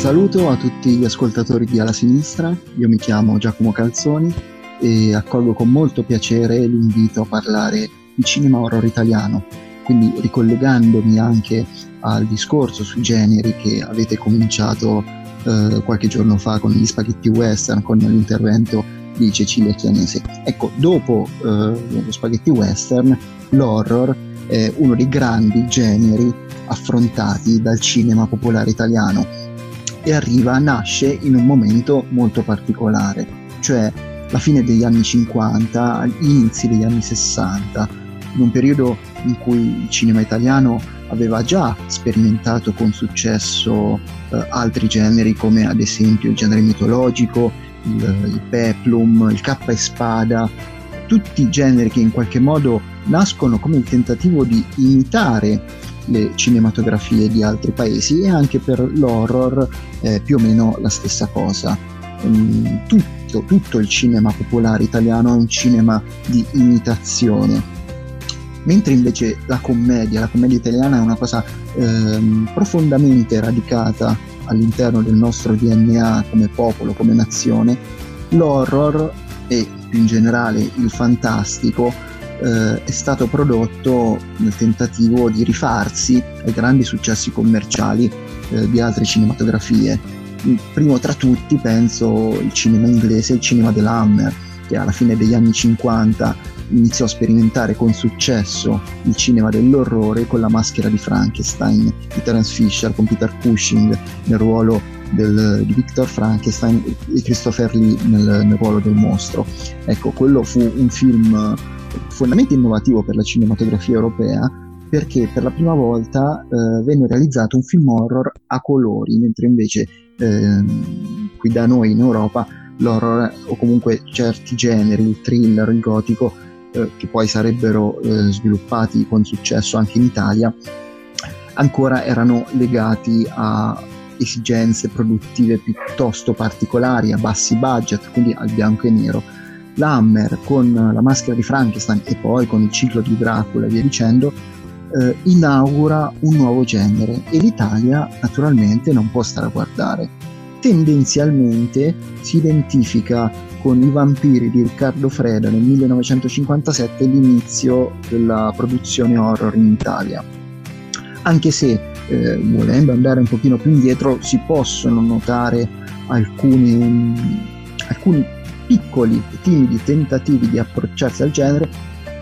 saluto a tutti gli ascoltatori di Alla Sinistra, io mi chiamo Giacomo Calzoni e accolgo con molto piacere l'invito a parlare di cinema horror italiano, quindi ricollegandomi anche al discorso sui generi che avete cominciato eh, qualche giorno fa con gli spaghetti western, con l'intervento di Cecilia Chianese. Ecco, dopo eh, lo spaghetti western, l'horror è uno dei grandi generi affrontati dal cinema popolare italiano e arriva, nasce in un momento molto particolare, cioè la fine degli anni 50, gli inizi degli anni 60, in un periodo in cui il cinema italiano aveva già sperimentato con successo eh, altri generi come ad esempio il genere mitologico, il, il peplum, il cappa e spada, tutti generi che in qualche modo nascono come il tentativo di imitare le cinematografie di altri paesi e anche per l'horror eh, più o meno la stessa cosa. Um, tutto, tutto il cinema popolare italiano è un cinema di imitazione, mentre invece la commedia, la commedia italiana è una cosa ehm, profondamente radicata all'interno del nostro DNA come popolo, come nazione, l'horror e più in generale il fantastico eh, è stato prodotto nel tentativo di rifarsi ai grandi successi commerciali eh, di altre cinematografie. Il primo tra tutti penso il cinema inglese, il cinema dell'Hammer, che alla fine degli anni 50 iniziò a sperimentare con successo il cinema dell'orrore con la maschera di Frankenstein di Terence Fisher con Peter Cushing nel ruolo del, di Victor Frankenstein e Christopher Lee nel, nel ruolo del mostro. Ecco, quello fu un film profondamente innovativo per la cinematografia europea perché per la prima volta eh, venne realizzato un film horror a colori, mentre invece eh, qui da noi in Europa l'horror o comunque certi generi, il thriller, il gotico, eh, che poi sarebbero eh, sviluppati con successo anche in Italia, ancora erano legati a esigenze produttive piuttosto particolari, a bassi budget, quindi al bianco e nero L'Hammer con la maschera di Frankenstein e poi con il ciclo di Dracula e via dicendo, eh, inaugura un nuovo genere e l'Italia naturalmente non può stare a guardare. Tendenzialmente si identifica con I vampiri di Riccardo Freda nel 1957 l'inizio della produzione horror in Italia. Anche se, eh, volendo andare un pochino più indietro, si possono notare alcuni, alcuni piccoli e timidi tentativi di approcciarsi al genere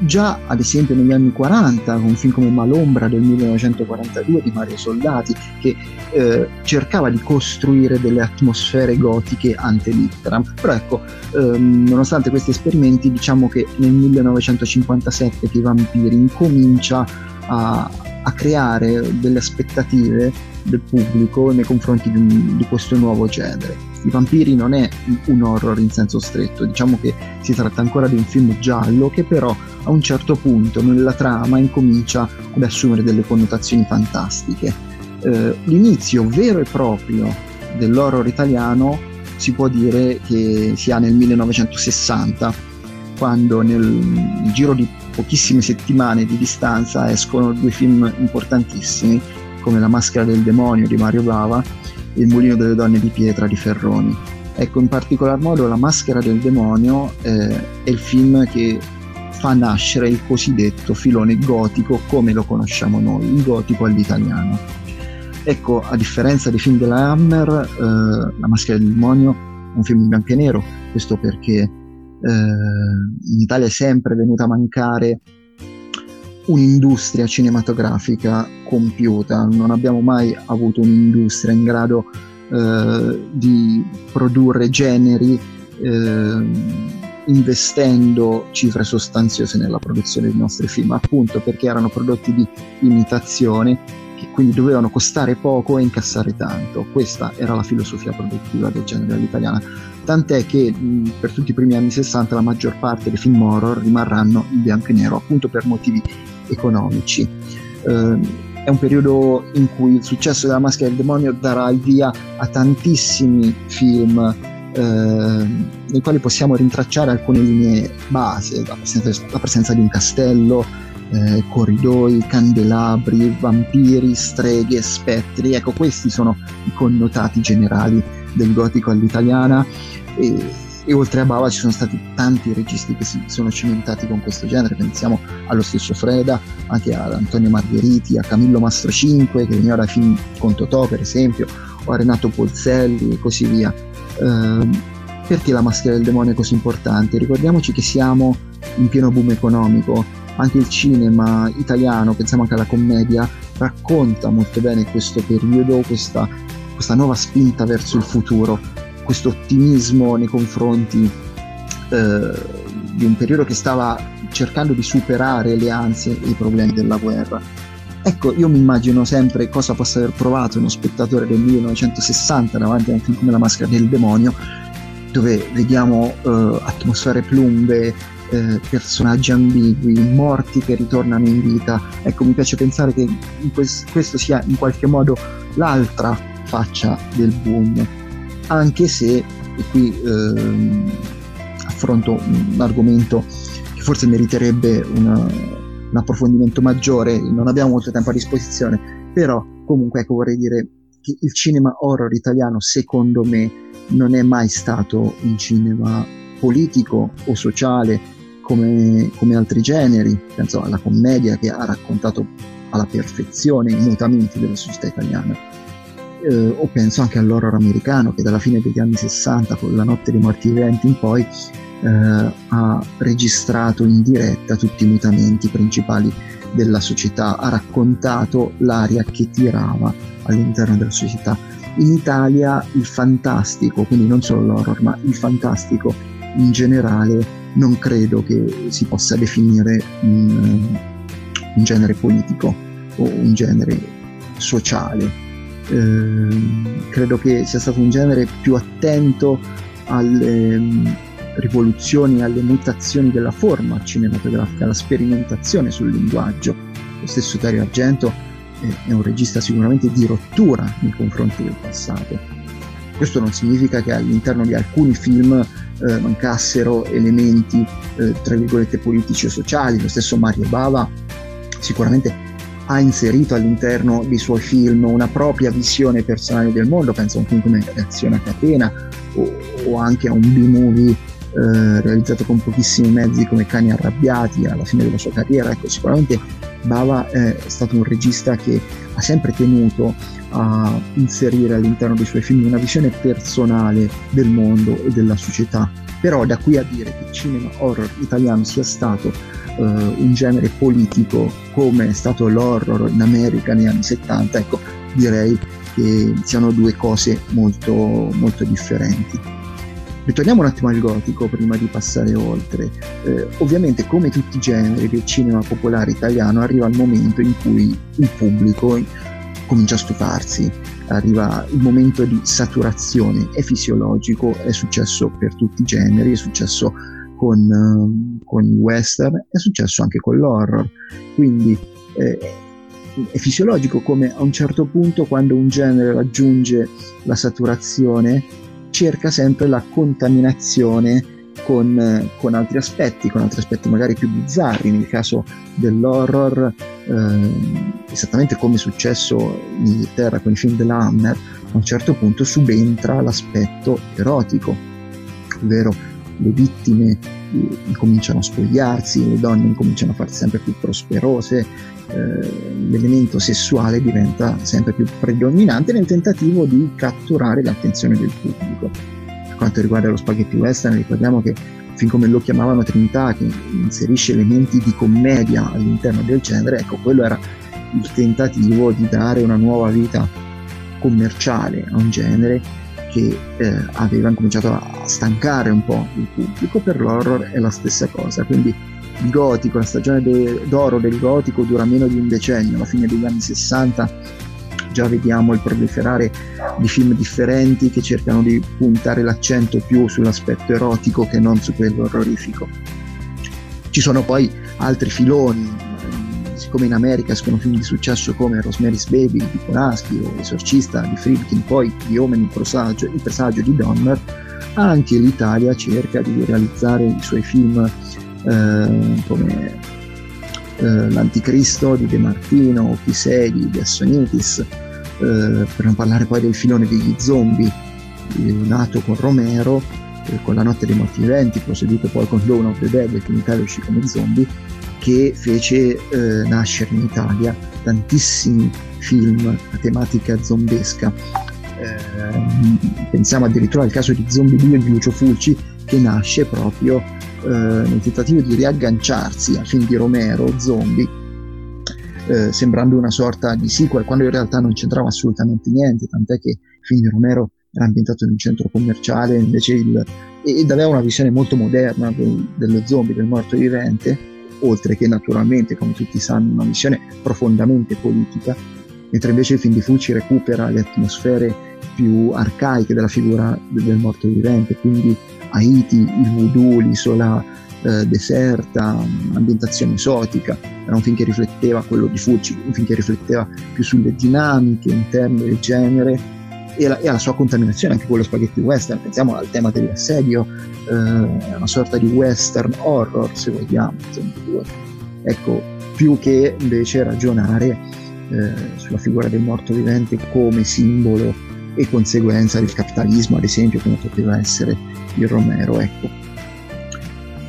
già ad esempio negli anni 40 con un film come Malombra del 1942 di Mario Soldati che eh, cercava di costruire delle atmosfere gotiche ante litteram però ecco ehm, nonostante questi esperimenti diciamo che nel 1957 che i vampiri incomincia a, a creare delle aspettative del pubblico nei confronti di, di questo nuovo genere i vampiri non è un horror in senso stretto, diciamo che si tratta ancora di un film giallo che però a un certo punto nella trama incomincia ad assumere delle connotazioni fantastiche. Eh, l'inizio vero e proprio dell'horror italiano si può dire che si ha nel 1960, quando nel, nel giro di pochissime settimane di distanza escono due film importantissimi come La maschera del demonio di Mario Bava il mulino delle donne di pietra di Ferroni. Ecco, in particolar modo La maschera del demonio eh, è il film che fa nascere il cosiddetto filone gotico come lo conosciamo noi, il gotico all'italiano. Ecco, a differenza dei film della Hammer, eh, La maschera del demonio è un film in bianco e nero, questo perché eh, in Italia è sempre venuta a mancare un'industria cinematografica compiuta, non abbiamo mai avuto un'industria in grado eh, di produrre generi eh, investendo cifre sostanziose nella produzione dei nostri film, appunto perché erano prodotti di imitazione che quindi dovevano costare poco e incassare tanto. Questa era la filosofia produttiva del genere all'italiana. Tant'è che per tutti i primi anni 60 la maggior parte dei film horror rimarranno in bianco e nero, appunto per motivi economici. Eh, è un periodo in cui il successo della maschera del demonio darà il via a tantissimi film eh, nei quali possiamo rintracciare alcune linee base, la presenza, la presenza di un castello, eh, corridoi, candelabri, vampiri, streghe, spettri. Ecco, questi sono i connotati generali del gotico all'italiana. E, e oltre a Bava ci sono stati tanti registi che si sono cimentati con questo genere, pensiamo allo stesso Freda, anche ad Antonio Margheriti, a Camillo Mastro 5 che veniva dai film con Totò per esempio, o a Renato Polzelli e così via. Eh, perché la maschera del demonio è così importante? Ricordiamoci che siamo in pieno boom economico, anche il cinema italiano, pensiamo anche alla commedia, racconta molto bene questo periodo, questa, questa nuova spinta verso il futuro questo ottimismo nei confronti eh, di un periodo che stava cercando di superare le ansie e i problemi della guerra. Ecco, io mi immagino sempre cosa possa aver provato uno spettatore del 1960 davanti a un film come La maschera del demonio, dove vediamo eh, atmosfere plumbe, eh, personaggi ambigui, morti che ritornano in vita. Ecco, mi piace pensare che quest- questo sia in qualche modo l'altra faccia del boom anche se, e qui ehm, affronto un argomento che forse meriterebbe una, un approfondimento maggiore, non abbiamo molto tempo a disposizione, però comunque ecco, vorrei dire che il cinema horror italiano secondo me non è mai stato un cinema politico o sociale come, come altri generi, penso alla commedia che ha raccontato alla perfezione i mutamenti della società italiana eh, o penso anche all'horror americano che dalla fine degli anni 60 con La notte dei morti viventi in poi eh, ha registrato in diretta tutti i mutamenti principali della società, ha raccontato l'aria che tirava all'interno della società. In Italia il fantastico, quindi non solo l'horror, ma il fantastico in generale non credo che si possa definire un, un genere politico o un genere sociale credo che sia stato un genere più attento alle um, rivoluzioni, alle mutazioni della forma cinematografica, alla sperimentazione sul linguaggio. Lo stesso Dario Argento è un regista sicuramente di rottura nei confronti del passato. Questo non significa che all'interno di alcuni film eh, mancassero elementi, eh, tra virgolette, politici o sociali. Lo stesso Mario Bava sicuramente ha inserito all'interno dei suoi film una propria visione personale del mondo, penso a un film come Reazione a catena o, o anche a un B-movie eh, realizzato con pochissimi mezzi come Cani arrabbiati alla fine della sua carriera. Ecco, sicuramente Bava è stato un regista che ha sempre tenuto a inserire all'interno dei suoi film una visione personale del mondo e della società. Però da qui a dire che il cinema horror italiano sia stato uh, un genere politico come è stato l'horror in America negli anni 70, ecco, direi che siano due cose molto, molto differenti. Ritorniamo un attimo al gotico prima di passare oltre. Eh, ovviamente, come tutti i generi del cinema popolare italiano, arriva il momento in cui il pubblico comincia a stufarsi, arriva il momento di saturazione, è fisiologico, è successo per tutti i generi, è successo con, uh, con i western, è successo anche con l'horror. Quindi eh, è fisiologico come a un certo punto quando un genere raggiunge la saturazione cerca sempre la contaminazione con, con, altri aspetti, con altri aspetti magari più bizzarri. Nel caso dell'horror, eh, esattamente come è successo in Inghilterra con i film della Hammer, a un certo punto subentra l'aspetto erotico, ovvero le vittime incominciano a spogliarsi, le donne incominciano a farsi sempre più prosperose, eh, l'elemento sessuale diventa sempre più predominante nel tentativo di catturare l'attenzione del pubblico. Per quanto riguarda lo spaghetti western, ricordiamo che fin come lo chiamavano Trinità, che inserisce elementi di commedia all'interno del genere, ecco, quello era il tentativo di dare una nuova vita commerciale a un genere che eh, aveva cominciato a stancare un po' il pubblico, per l'horror è la stessa cosa, quindi il gotico, la stagione de- d'oro del gotico dura meno di un decennio, alla fine degli anni 60 già vediamo il proliferare di film differenti che cercano di puntare l'accento più sull'aspetto erotico che non su quello orrorifico. Ci sono poi altri filoni, siccome in America escono film di successo come Rosemary's Baby di Polanski o Esorcista di Friedkin, poi Omen il presagio, il presagio di Donner, anche l'Italia cerca di realizzare i suoi film eh, come eh, L'Anticristo di De Martino, o Chi sei di Gassonitis, eh, per non parlare poi del filone degli zombie, eh, nato con Romero, eh, con La notte dei morti viventi, proseguito poi con Dawn of the Dead, che in Italia uscì come zombie, che fece eh, nascere in Italia tantissimi film a tematica zombesca. Eh, pensiamo addirittura al caso di Zombie 2 di Lucio Fulci che nasce proprio eh, nel tentativo di riagganciarsi al film di Romero, Zombie, eh, sembrando una sorta di sequel, quando in realtà non c'entrava assolutamente niente, tant'è che il film di Romero era ambientato in un centro commerciale invece il, ed aveva una visione molto moderna del, dello zombie, del morto vivente, oltre che naturalmente, come tutti sanno, una visione profondamente politica, mentre invece il film di Fulci recupera le atmosfere più arcaiche della figura del morto vivente, quindi Haiti, il voodoo, l'isola eh, deserta, ambientazione esotica. Era un film che rifletteva quello di Fulci, un film che rifletteva più sulle dinamiche interne del genere e, la, e alla sua contaminazione, anche quello spaghetti western. Pensiamo al tema dell'assedio, eh, una sorta di western horror, se vogliamo. Ecco, più che invece ragionare eh, sulla figura del morto vivente come simbolo e conseguenza del capitalismo, ad esempio, come poteva essere il Romero. Ecco.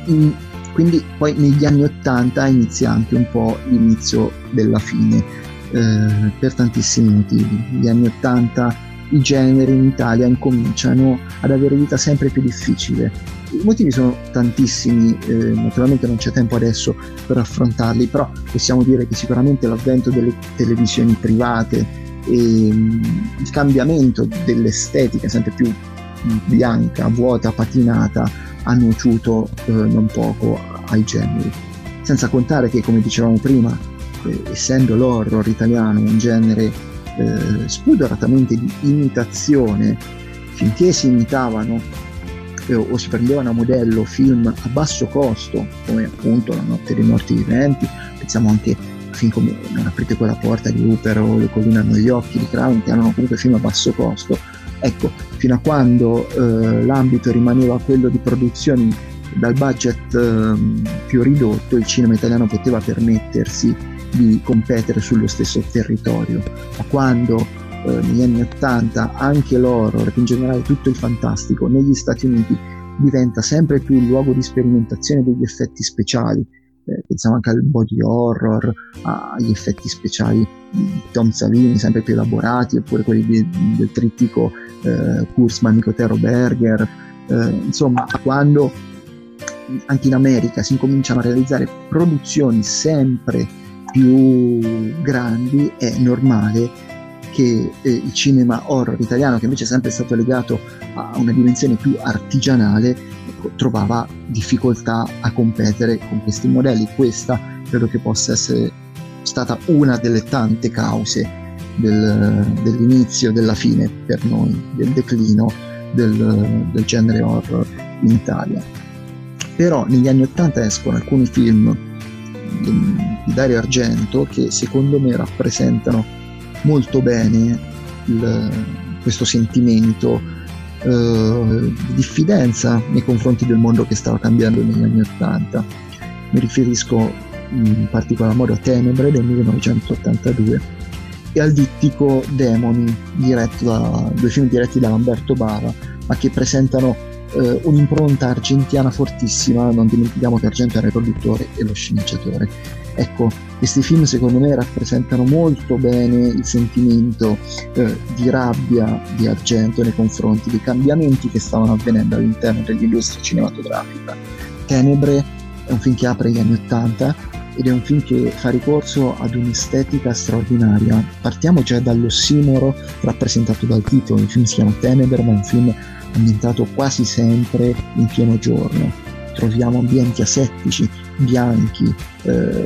In, quindi poi negli anni Ottanta inizia anche un po' l'inizio della fine, eh, per tantissimi motivi. Negli anni Ottanta i generi in Italia incominciano ad avere vita sempre più difficile. I motivi sono tantissimi, eh, naturalmente non c'è tempo adesso per affrontarli, però possiamo dire che sicuramente l'avvento delle televisioni private, e mm, il cambiamento dell'estetica sempre più bianca, vuota, patinata ha nuociuto eh, non poco ai generi. Senza contare che, come dicevamo prima, eh, essendo l'horror italiano un genere eh, spudoratamente di imitazione, finché si imitavano eh, o si prendevano a modello film a basso costo, come appunto La notte dei morti viventi, pensiamo anche film come Non aprite quella porta di Hooper o Le colline hanno gli occhi di Crown che erano comunque film a basso costo. Ecco fino a quando eh, l'ambito rimaneva quello di produzioni dal budget eh, più ridotto il cinema italiano poteva permettersi di competere sullo stesso territorio. Ma quando eh, negli anni 80 anche l'horror in generale tutto il fantastico negli Stati Uniti diventa sempre più il luogo di sperimentazione degli effetti speciali eh, pensiamo anche al body horror, agli effetti speciali di Tom Savini sempre più elaborati, oppure quelli di, del trittico eh, Kurzman, Nicotero Berger, eh, insomma quando anche in America si incominciano a realizzare produzioni sempre più grandi è normale che eh, il cinema horror italiano, che invece è sempre stato legato a una dimensione più artigianale, ecco, trovava difficoltà a competere con questi modelli. Questa credo che possa essere stata una delle tante cause del, dell'inizio, della fine per noi, del declino del, del genere horror in Italia. Però negli anni Ottanta escono alcuni film di Dario Argento che secondo me rappresentano molto bene il, questo sentimento eh, di diffidenza nei confronti del mondo che stava cambiando negli anni Ottanta. Mi riferisco in particolar modo a Tenebre del 1982 e al dittico Demoni, diretto da, due film diretti da Lamberto Bava, ma che presentano eh, un'impronta argentiana fortissima, non dimentichiamo che Argento era il produttore e lo sceneggiatore. Ecco, questi film secondo me rappresentano molto bene il sentimento eh, di rabbia di Argento nei confronti dei cambiamenti che stavano avvenendo all'interno dell'industria cinematografica. Tenebre è un film che apre gli anni Ottanta ed è un film che fa ricorso ad un'estetica straordinaria. Partiamo già dall'ossimoro rappresentato dal titolo, il film si chiama Tenebre ma è un film ambientato quasi sempre in pieno giorno. Troviamo ambienti asettici, bianchi, eh,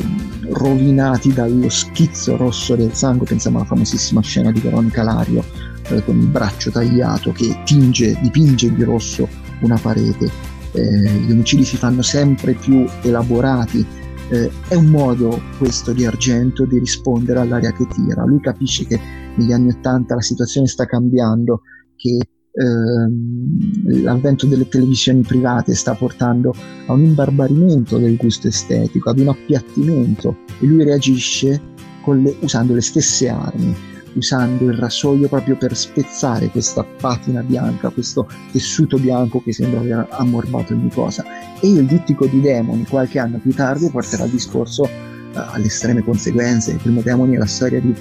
rovinati dallo schizzo rosso del sangue, pensiamo alla famosissima scena di Veronica Lario eh, con il braccio tagliato che tinge, dipinge di rosso una parete. Eh, gli omicidi si fanno sempre più elaborati, eh, è un modo questo di Argento di rispondere all'aria che tira. Lui capisce che negli anni Ottanta la situazione sta cambiando, che ehm, l'avvento delle televisioni private sta portando a un imbarbarimento del gusto estetico, ad un appiattimento e lui reagisce le, usando le stesse armi, usando il rasoio proprio per spezzare questa patina bianca, questo tessuto bianco che sembra aver ammorbato ogni cosa. E il dittico di Demoni, qualche anno più tardi, porterà il discorso uh, alle estreme conseguenze. Il primo Demoni è la storia di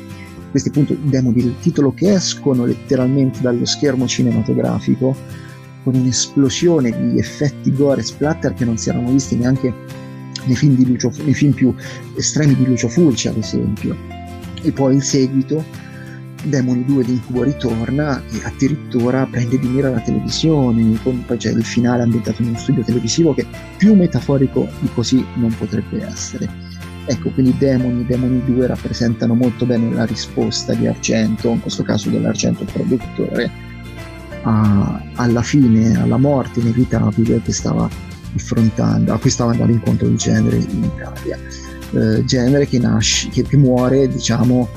questi appunto demoni del titolo che escono letteralmente dallo schermo cinematografico con un'esplosione di effetti gore e splatter che non si erano visti neanche nei film, Lucio, nei film più estremi di Lucio Fulci ad esempio e poi il seguito Demoni 2 di Incubo ritorna e addirittura prende di mira la televisione, poi c'è il finale ambientato in uno studio televisivo che più metaforico di così non potrebbe essere. Ecco, quindi Demoni, Demoni 2 rappresentano molto bene la risposta di Argento, in questo caso dell'Argento produttore, a, alla fine, alla morte inevitabile che stava affrontando, a cui stava andando incontro il genere in Italia. Eh, genere che nasce, che, che muore, diciamo,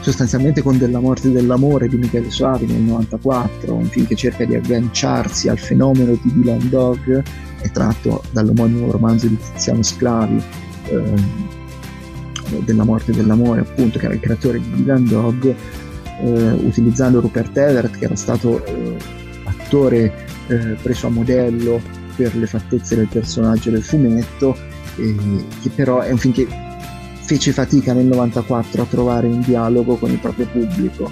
sostanzialmente con Della morte dell'amore di Michele Soavi nel 94, un film che cerca di agganciarsi al fenomeno di Dylan Dog, è tratto dall'omonimo romanzo di Tiziano Sclavi, eh, della morte dell'amore, appunto, che era il creatore di Dylan Dog, eh, utilizzando Rupert Everett, che era stato eh, attore eh, preso a modello per le fattezze del personaggio del fumetto, che però è un film che fece fatica nel 94 a trovare un dialogo con il proprio pubblico.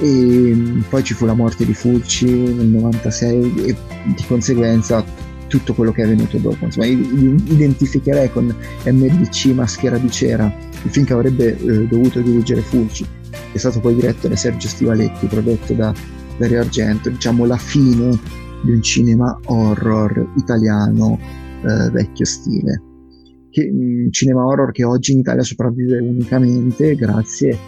E mm, poi ci fu la morte di Fulci nel 96 e di conseguenza tutto quello che è venuto dopo. Insomma, identificherei con MDC Maschera di Cera, il film che avrebbe eh, dovuto dirigere Fulci, è stato poi diretto da Sergio Stivaletti, prodotto da Dario Argento, diciamo la fine di un cinema horror italiano eh, vecchio stile. Che, un cinema horror che oggi in Italia sopravvive unicamente grazie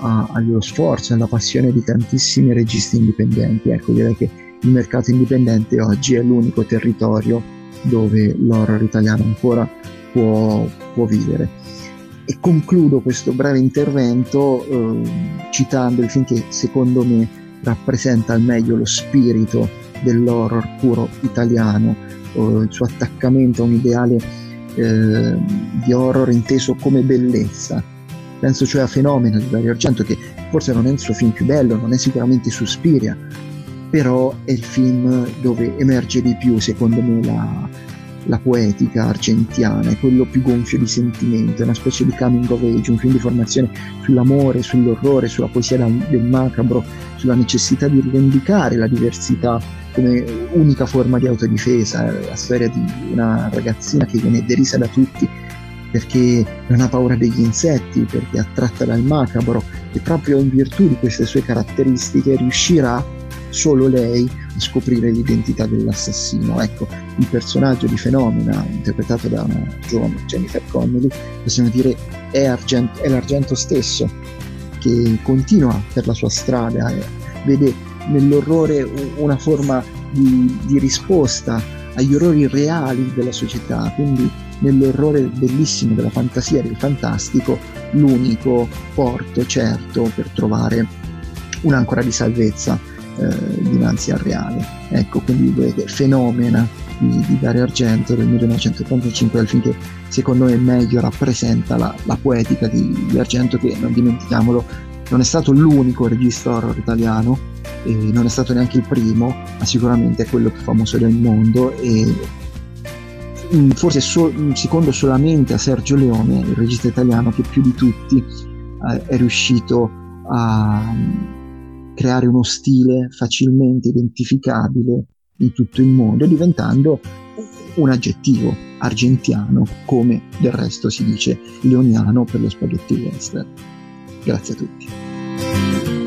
a, allo sforzo e alla passione di tantissimi registi indipendenti. Ecco, direi che il mercato indipendente oggi è l'unico territorio dove l'horror italiano ancora può, può vivere. E concludo questo breve intervento eh, citando il film che secondo me rappresenta al meglio lo spirito dell'horror puro italiano, eh, il suo attaccamento a un ideale eh, di horror inteso come bellezza. Penso cioè a Fenomeno di Dario Argento che forse non è il suo film più bello, non è sicuramente Suspiria, però è il film dove emerge di più, secondo me, la, la poetica argentiana, è quello più gonfio di sentimento, è una specie di coming of age, un film di formazione sull'amore, sull'orrore, sulla poesia del macabro, sulla necessità di rivendicare la diversità come unica forma di autodifesa, la storia di una ragazzina che viene derisa da tutti perché non ha paura degli insetti, perché è attratta dal macabro. E proprio in virtù di queste sue caratteristiche riuscirà solo lei a scoprire l'identità dell'assassino. Ecco, il personaggio di Fenomena, interpretato da una giovane Jennifer Connelly, possiamo dire è, Argento, è l'argento stesso che continua per la sua strada e vede nell'orrore una forma di, di risposta agli orrori reali della società, quindi nell'orrore bellissimo della fantasia, del fantastico, l'unico porto certo per trovare un'ancora di salvezza eh, dinanzi al reale. Ecco, quindi fenomena di, di Dario Argento del 1985 è il film che secondo me meglio rappresenta la, la poetica di, di, Argento che, non dimentichiamolo, non è stato l'unico regista horror italiano, e non è stato neanche il primo, ma sicuramente è quello più famoso del mondo e mm, forse so, secondo solamente a Sergio Leone, il regista italiano che più di tutti eh, è riuscito a creare uno stile facilmente identificabile in tutto il mondo, diventando un aggettivo argentiano, come del resto si dice leoniano per lo spaghetti western. Grazie a tutti.